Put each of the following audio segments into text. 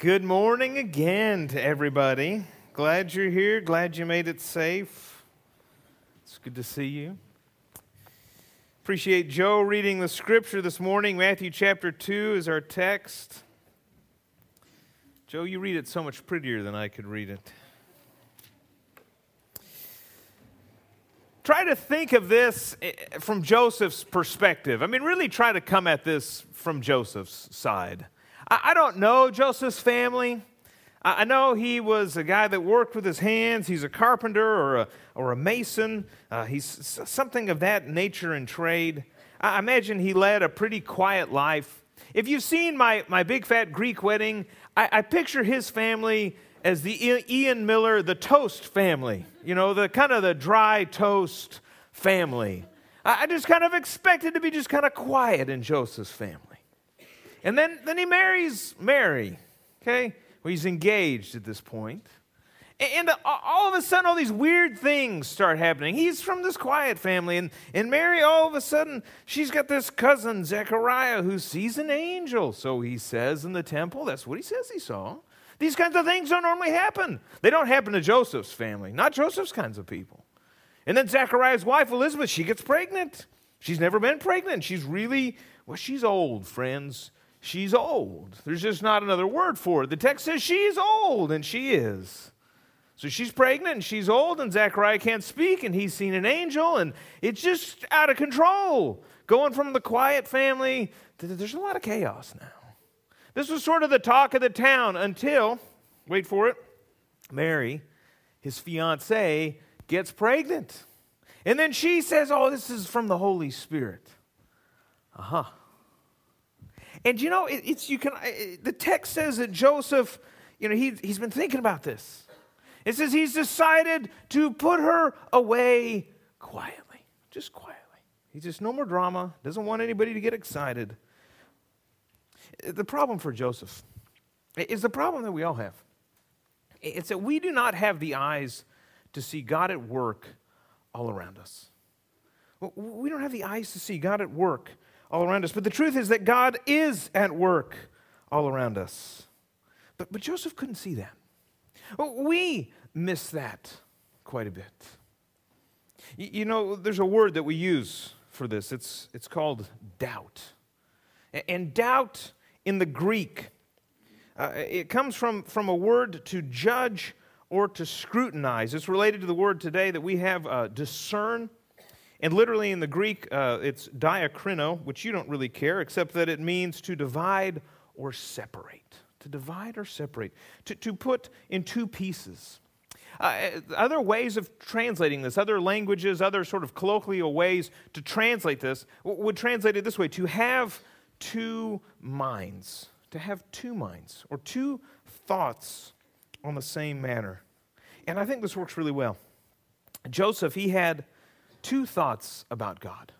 Good morning again to everybody. Glad you're here. Glad you made it safe. It's good to see you. Appreciate Joe reading the scripture this morning. Matthew chapter 2 is our text. Joe, you read it so much prettier than I could read it. Try to think of this eh, from Joseph's perspective. I mean, really try to come at this from Joseph's side. I, don't know Joseph's family. I know he was a guy that worked with his hands. He's a carpenter or a, or a mason. Uh, he's something of that nature and trade. I imagine he led a pretty quiet life. If you've seen my, my big fat Greek wedding, I, I picture his family as the Ian Miller, the toast family. You know, the kind of the dry toast family. I, I just kind of expected to be just kind of quiet in Joseph's family. And then, then he marries Mary, okay? Well, he's engaged at this point. And uh, all of a sudden, all these weird things start happening. He's from this quiet family, and, and Mary, all of a sudden, she's got this cousin, Zechariah, who sees an angel. So he says in the temple, that's what he says he saw. These kinds of things don't normally happen. They don't happen to Joseph's family, not Joseph's kinds of people. And then Zechariah's wife, Elizabeth, she gets pregnant. She's never been pregnant. She's really, well, she's old, friends she's old. There's just not another word for it. The text says she's old, and she is. So she's pregnant and she's old, and Zechariah can't speak, and he's seen an angel, and it's just out of control. Going from the quiet family to there's a lot of chaos now. This was sort of the talk of the town until, wait for it, Mary, his fiancee, gets pregnant. And then she says, Oh, this is from the Holy Spirit. Uh huh. And you know, it, it's you can. It, the text says that Joseph, you know, he, he's been thinking about this. It says he's decided to put her away quietly, just quietly. He's just no more drama. Doesn't want anybody to get excited. The problem for Joseph is the problem that we all have. It's that we do not have the eyes to see God at work all around us. We don't have the eyes to see God at work all around us. But the truth is that God is at work all around us. But, but Joseph couldn't see that. We miss that quite a bit. You, know, there's a word that we use for this, it's, it's called doubt. And doubt in the Greek, uh, it comes from, from a word to judge or to scrutinize. It's related to the word today that we have uh, discern and literally in the Greek, uh, it's diakrino, which you don't really care, except that it means to divide or separate. To divide or separate. To, to put in two pieces. Uh, other ways of translating this, other languages, other sort of colloquial ways to translate this, would translate it this way to have two minds. To have two minds or two thoughts on the same matter. And I think this works really well. Joseph, he had two thoughts about God.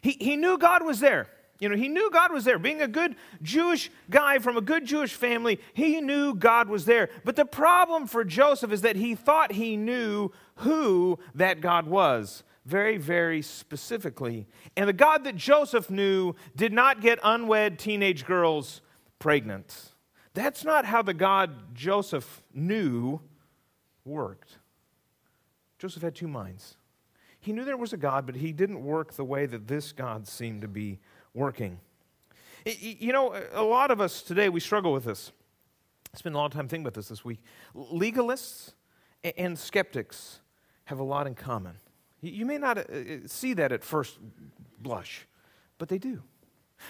He, he knew God was there. You know, he knew God was there. Being a good Jewish guy from a good Jewish family, he knew God was there. But the problem for Joseph is that he thought he knew who that God was, very, very specifically. And the God that Joseph knew did not get unwed teenage girls pregnant. That's not how the God Joseph knew worked. Joseph had two minds. He knew there was a God, but he didn't work the way that this God seemed to be working. You know, a lot of us today, we struggle with this. I spent a lot of time thinking about this this week. Legalists and skeptics have a lot in common. You may not uh, uh, see that at first blush, but they do.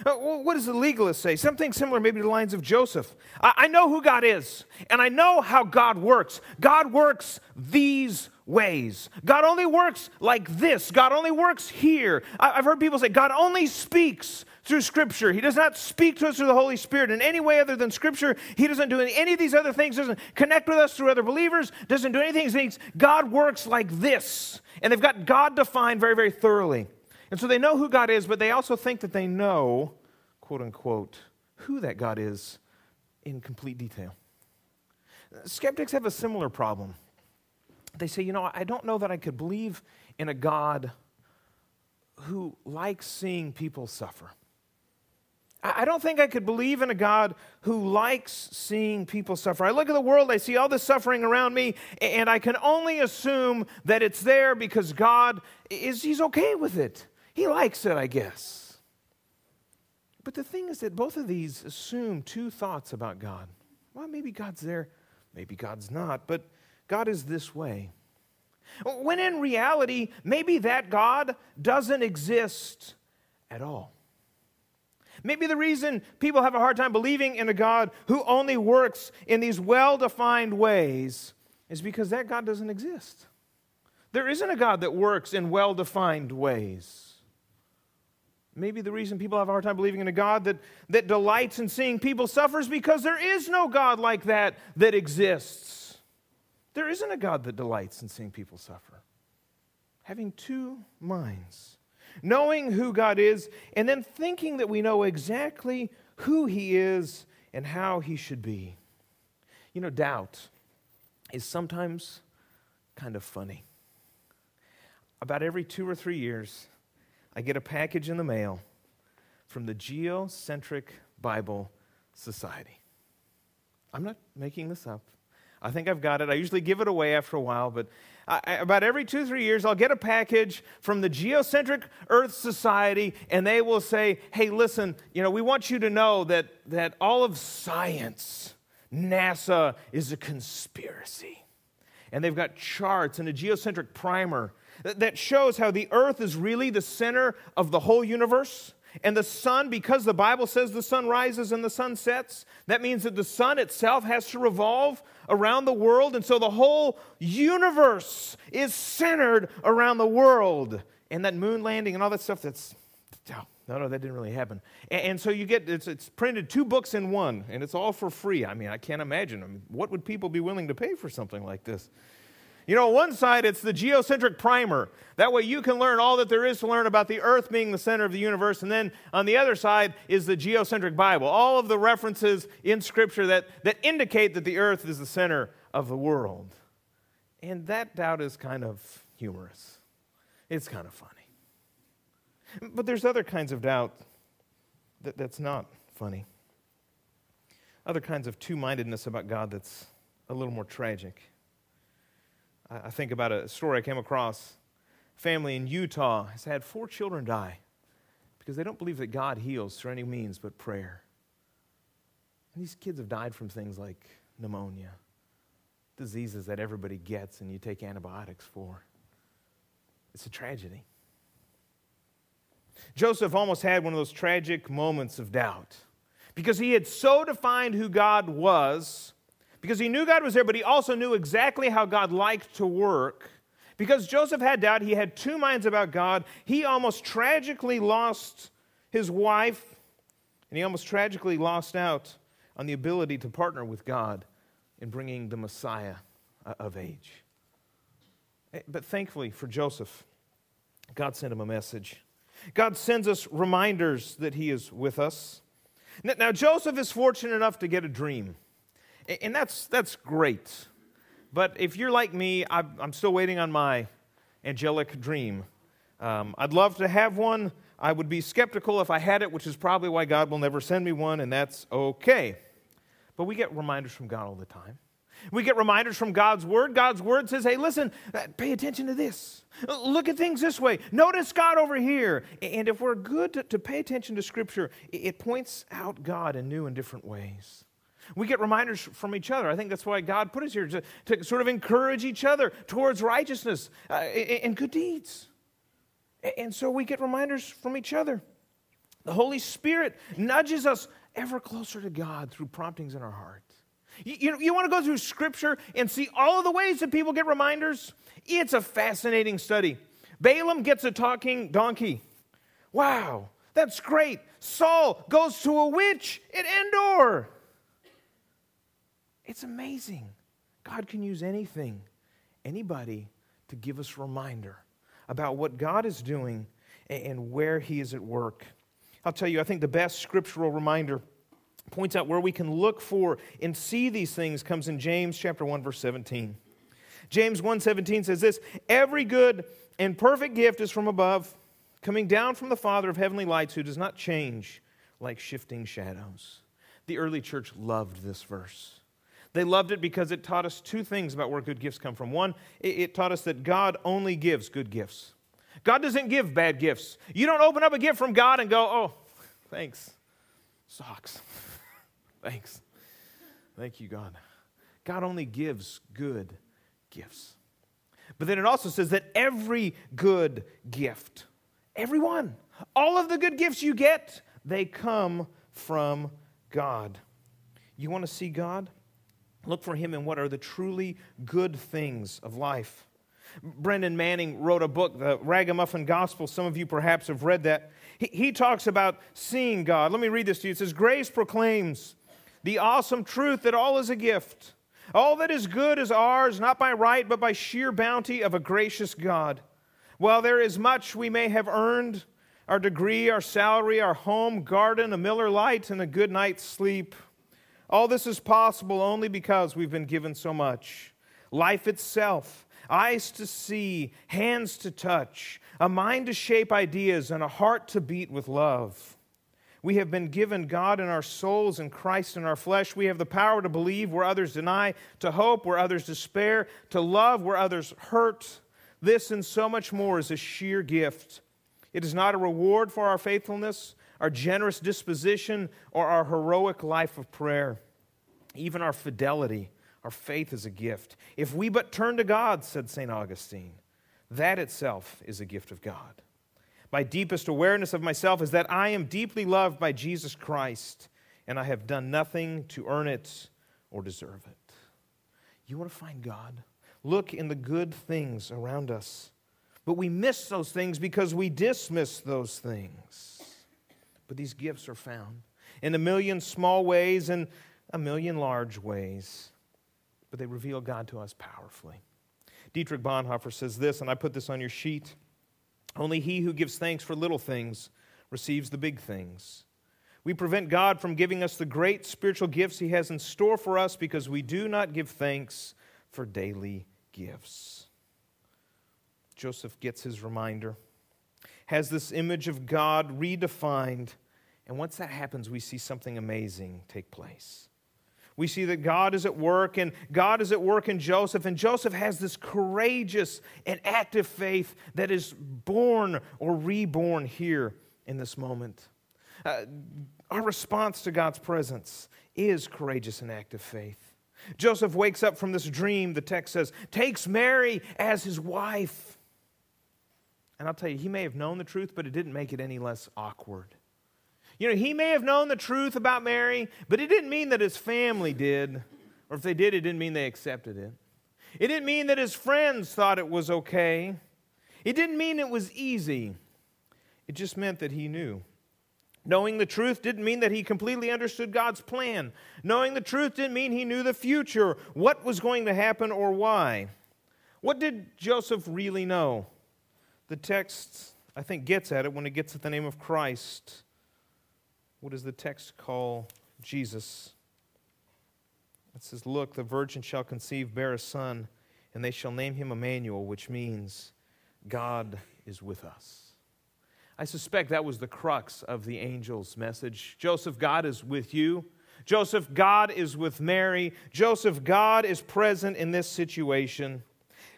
Uh, what does the legalist say? Something similar, maybe to the lines of Joseph. I know who God is, and I know how God works. God works these ways. God only works like this. God only works here. I've heard people say God only speaks through Scripture. He does not speak to us through the Holy Spirit in any way other than Scripture. He doesn't do any of these other things, doesn't connect with us through other believers, doesn't do anything. God works like this. And they've got God defined very, very thoroughly. And so they know who God is, but they also think that they know, quote unquote, who that God is in complete detail. Skeptics have a similar problem they say, you know, I don't know that I could believe in a God who likes seeing people suffer. I don't think I could believe in a God who likes seeing people suffer. I look at the world, I see all this suffering around me, and I can only assume that it's there because God is he's okay with it. He likes it, I guess. But the thing is that both of these assume two thoughts about God. Well, maybe God's there, maybe God's not, but God is this way. When in reality, maybe that God doesn't exist at all. Maybe the reason people have a hard time believing in a God who only works in these well defined ways is because that God doesn't exist. There isn't a God that works in well defined ways. Maybe the reason people have a hard time believing in a God that, that delights in seeing people suffer is because there is no God like that that exists. There isn't a God that delights in seeing people suffer. Having two minds knowing who God is, and then thinking that we know exactly who He is and how He should be. You know, doubt is sometimes kind of funny. About every two or three years, I get a package in the mail from the Geocentric Bible Society. I'm not making this up. I think I've got it. I usually give it away after a while, but I, about every two, three years, I'll get a package from the Geocentric Earth Society, and they will say, hey, listen, you know, we want you to know that, that all of science, NASA, is a conspiracy. And they've got charts and a geocentric primer that shows how the Earth is really the center of the whole universe. And the sun, because the Bible says the sun rises and the sun sets, that means that the sun itself has to revolve around the world. And so the whole universe is centered around the world. And that moon landing and all that stuff, that's, no, no, that didn't really happen. And, and so you get, it's, it's, printed two books in one, and it's all for free. I mean, I can't imagine. I mean, what would people be willing to pay for something like this? You know, on one side, it's the geocentric primer. That way you can learn all that there is to learn about the earth being the center of the universe. And then on the other side is the geocentric Bible. All of the references in Scripture that, that indicate that the earth is the center of the world. And that doubt is kind of humorous, it's kind of funny. But there's other kinds of doubt that, that's not funny. Other kinds of two mindedness about God that's a little more tragic. I think about a story I came across. A family in Utah has had four children die because they don't believe that God heals through any means but prayer. And these kids have died from things like pneumonia, diseases that everybody gets and you take antibiotics for. It's a tragedy. Joseph almost had one of those tragic moments of doubt because he had so defined who God was because he knew God was there, but he also knew exactly how God liked to work. Because Joseph had doubt, he had two minds about God. He almost tragically lost his wife, and he almost tragically lost out on the ability to partner with God in bringing the Messiah uh, of age. Eh, but thankfully for Joseph, God sent him a message. God sends us reminders that he is with us. Now, Joseph is fortunate enough to get a dream. And that's, that's great. But if you're like me, I'm still waiting on my angelic dream. Um, I'd love to have one. I would be skeptical if I had it, which is probably why God will never send me one, and that's okay. But we get reminders from God all the time. We get reminders from God's Word. God's Word says, hey, listen, uh, pay attention to this. Look at things this way. Notice God over here. And if we're good to, to pay attention to Scripture, it points out God in new and different ways. We get reminders from each other. I think that's why God put us here to, to sort of encourage each other towards righteousness uh, and good deeds. And so we get reminders from each other. The Holy Spirit nudges us ever closer to God through promptings in our heart. You, you, you want to go through Scripture and see all of the ways that people get reminders? It's a fascinating study. Balaam gets a talking donkey. Wow, that's great. Saul goes to a witch at Endor. It's amazing. God can use anything, anybody, to give us reminder about what God is doing and where He is at work. I'll tell you, I think the best scriptural reminder points out where we can look for and see these things comes in James chapter 1 verse 17. James 1:17 says this, "Every good and perfect gift is from above, coming down from the Father of heavenly lights, who does not change like shifting shadows. The early church loved this verse. They loved it because it taught us two things about where good gifts come from. One, it taught us that God only gives good gifts. God doesn't give bad gifts. You don't open up a gift from God and go, oh, thanks. Socks. thanks. Thank you, God. God only gives good gifts. But then it also says that every good gift, everyone, all of the good gifts you get, they come from God. You want to see God? Look for Him in what are the truly good things of life. Brennan Manning wrote a book, The Ragamuffin Gospel. Some of you perhaps have read that. He, he talks about seeing God. Let me read this to you. It says, Grace proclaims the awesome truth that all is a gift. All that is good is ours, not by right, but by sheer bounty of a gracious God. While there is much we may have earned, our degree, our salary, our home, garden, a Miller Lite, and a good night's sleep, all this is possible only because we've been given so much. Life itself, eyes to see, hands to touch, a mind to shape ideas, and a heart to beat with love. We have been given God in our souls and Christ in our flesh. We have the power to believe where others deny, to hope where others despair, to love where others hurt. This and so much more is a sheer gift. It is not a reward for our faithfulness, our generous disposition, or our heroic life of prayer. Even our fidelity, our faith is a gift. If we but turn to God, said St. Augustine, that itself is a gift of God. My deepest awareness of myself is that I am deeply loved by Jesus Christ, and I have done nothing to earn it or deserve it. You want to find God? Look in the good things around us. But we miss those things because we dismiss those things. But these gifts are found in a million small ways and a million large ways. But they reveal God to us powerfully. Dietrich Bonhoeffer says this, and I put this on your sheet Only he who gives thanks for little things receives the big things. We prevent God from giving us the great spiritual gifts he has in store for us because we do not give thanks for daily gifts. Joseph gets his reminder, has this image of God redefined, and once that happens, we see something amazing take place. We see that God is at work, and God is at work in Joseph, and Joseph has this courageous and active faith that is born or reborn here in this moment. Uh, our response to God's presence is courageous and active faith. Joseph wakes up from this dream, the text says, takes Mary as his wife. And I'll tell you, he may have known the truth, but it didn't make it any less awkward. You know, he may have known the truth about Mary, but it didn't mean that his family did. Or if they did, it didn't mean they accepted it. It didn't mean that his friends thought it was okay. It didn't mean it was easy. It just meant that he knew. Knowing the truth didn't mean that he completely understood God's plan. Knowing the truth didn't mean he knew the future, what was going to happen or why. What did Joseph really know? The text, I think, gets at it when it gets at the name of Christ. What does the text call Jesus? It says, Look, the virgin shall conceive, bear a son, and they shall name him Emmanuel, which means God is with us. I suspect that was the crux of the angel's message. Joseph, God is with you. Joseph, God is with Mary. Joseph, God is present in this situation.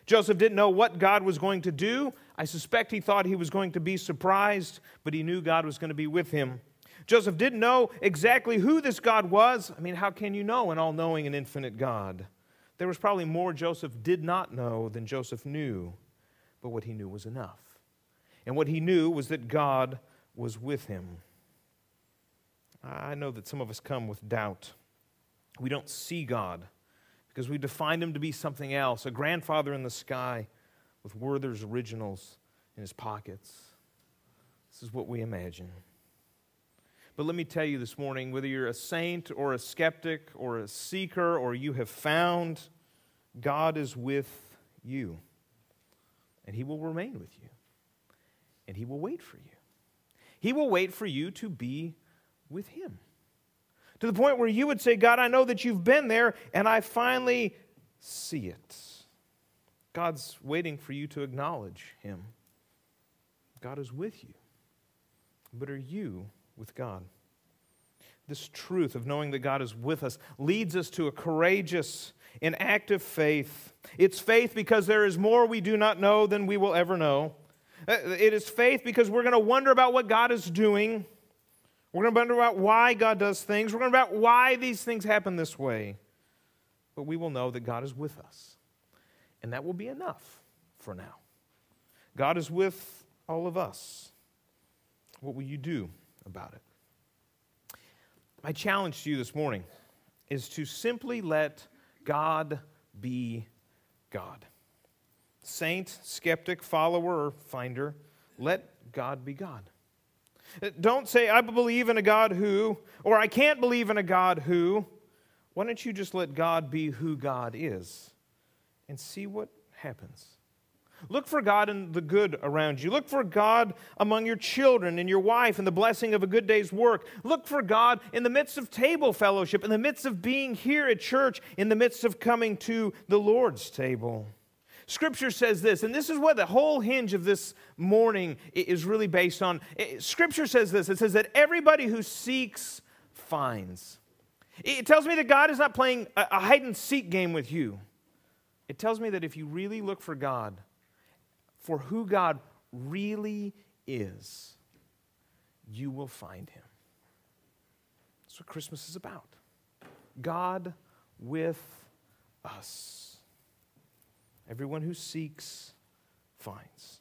Joseph didn't know what God was going to do. I suspect he thought he was going to be surprised, but he knew God was going to be with him. Joseph didn't know exactly who this God was. I mean, how can you know an all knowing and infinite God? There was probably more Joseph did not know than Joseph knew, but what he knew was enough. And what he knew was that God was with him. I know that some of us come with doubt. We don't see God because we define him to be something else a grandfather in the sky with Werther's originals in his pockets. This is what we imagine. But let me tell you this morning whether you're a saint or a skeptic or a seeker or you have found, God is with you, and he will remain with you and He will wait for you. He will wait for you to be with Him. To the point where you would say, God, I know that you've been there, and I finally see it. God's waiting for you to acknowledge Him. God is with you. But are you with God? this truth of knowing that God is with us leads us to a courageous and active faith. It's faith because there is more we do not know than we will ever know. Uh, it is faith because we're going to wonder about what God is doing. We're going to wonder about why God does things. We're going to wonder about why these things happen this way. But we will know that God is with us. And that will be enough for now. God is with all of us. What will you do about it? My challenge to you this morning is to simply let God be God. Saint, skeptic, follower, finder, let God be God. Don't say, I believe in a God who, or I can't believe in a God who. Why don't you just let God be who God is and see what happens? Look for God in the good around you. Look for God among your children and your wife and the blessing of a good day's work. Look for God in the midst of table fellowship, in the midst of being here at church, in the midst of coming to the Lord's table. Scripture says this, and this is what the whole hinge of this morning is really based on. Scripture says this it says that everybody who seeks finds. It tells me that God is not playing a hide and seek game with you. It tells me that if you really look for God, for who God really is, you will find him. That's what Christmas is about. God with us. Everyone who seeks finds.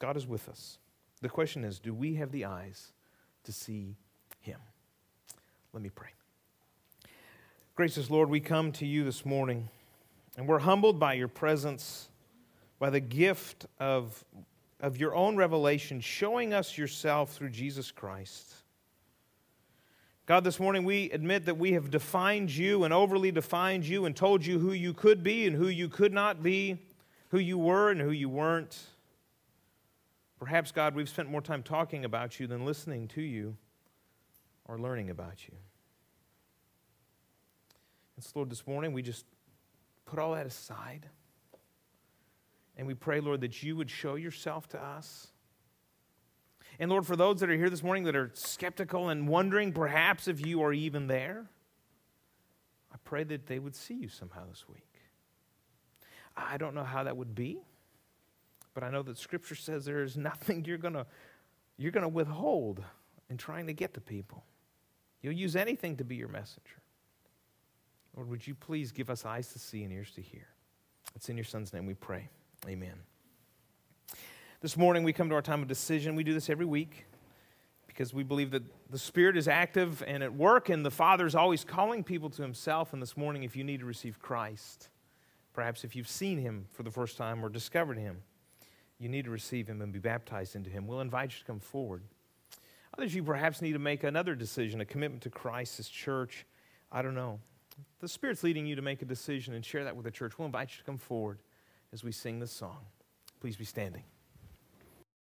God is with us. The question is do we have the eyes to see him? Let me pray. Gracious Lord, we come to you this morning and we're humbled by your presence by the gift of, of your own revelation, showing us yourself through Jesus Christ. God, this morning we admit that we have defined you and overly defined you and told you who you could be and who you could not be, who you were and who you weren't. Perhaps, God, we've spent more time talking about you than listening to you or learning about you. And so, Lord, this morning we just put all that aside. And we pray, Lord, that you would show yourself to us. And Lord, for those that are here this morning that are skeptical and wondering perhaps if you are even there, I pray that they would see you somehow this week. I don't know how that would be, but I know that Scripture says there is nothing you're going to you're going to withhold in trying to get to people. You'll use anything to be your messenger. Lord, would you please give us eyes to see and ears to hear? It's in your Son's name we pray. Amen. This morning we come to our time of decision. We do this every week because we believe that the Spirit is active and at work, and the Father is always calling people to Himself. And this morning, if you need to receive Christ, perhaps if you've seen Him for the first time or discovered Him, you need to receive Him and be baptized into Him. We'll invite you to come forward. Others, you perhaps need to make another decision, a commitment to Christ, His church. I don't know. The Spirit's leading you to make a decision and share that with the church. We'll invite you to come forward as we sing this song. Please be standing.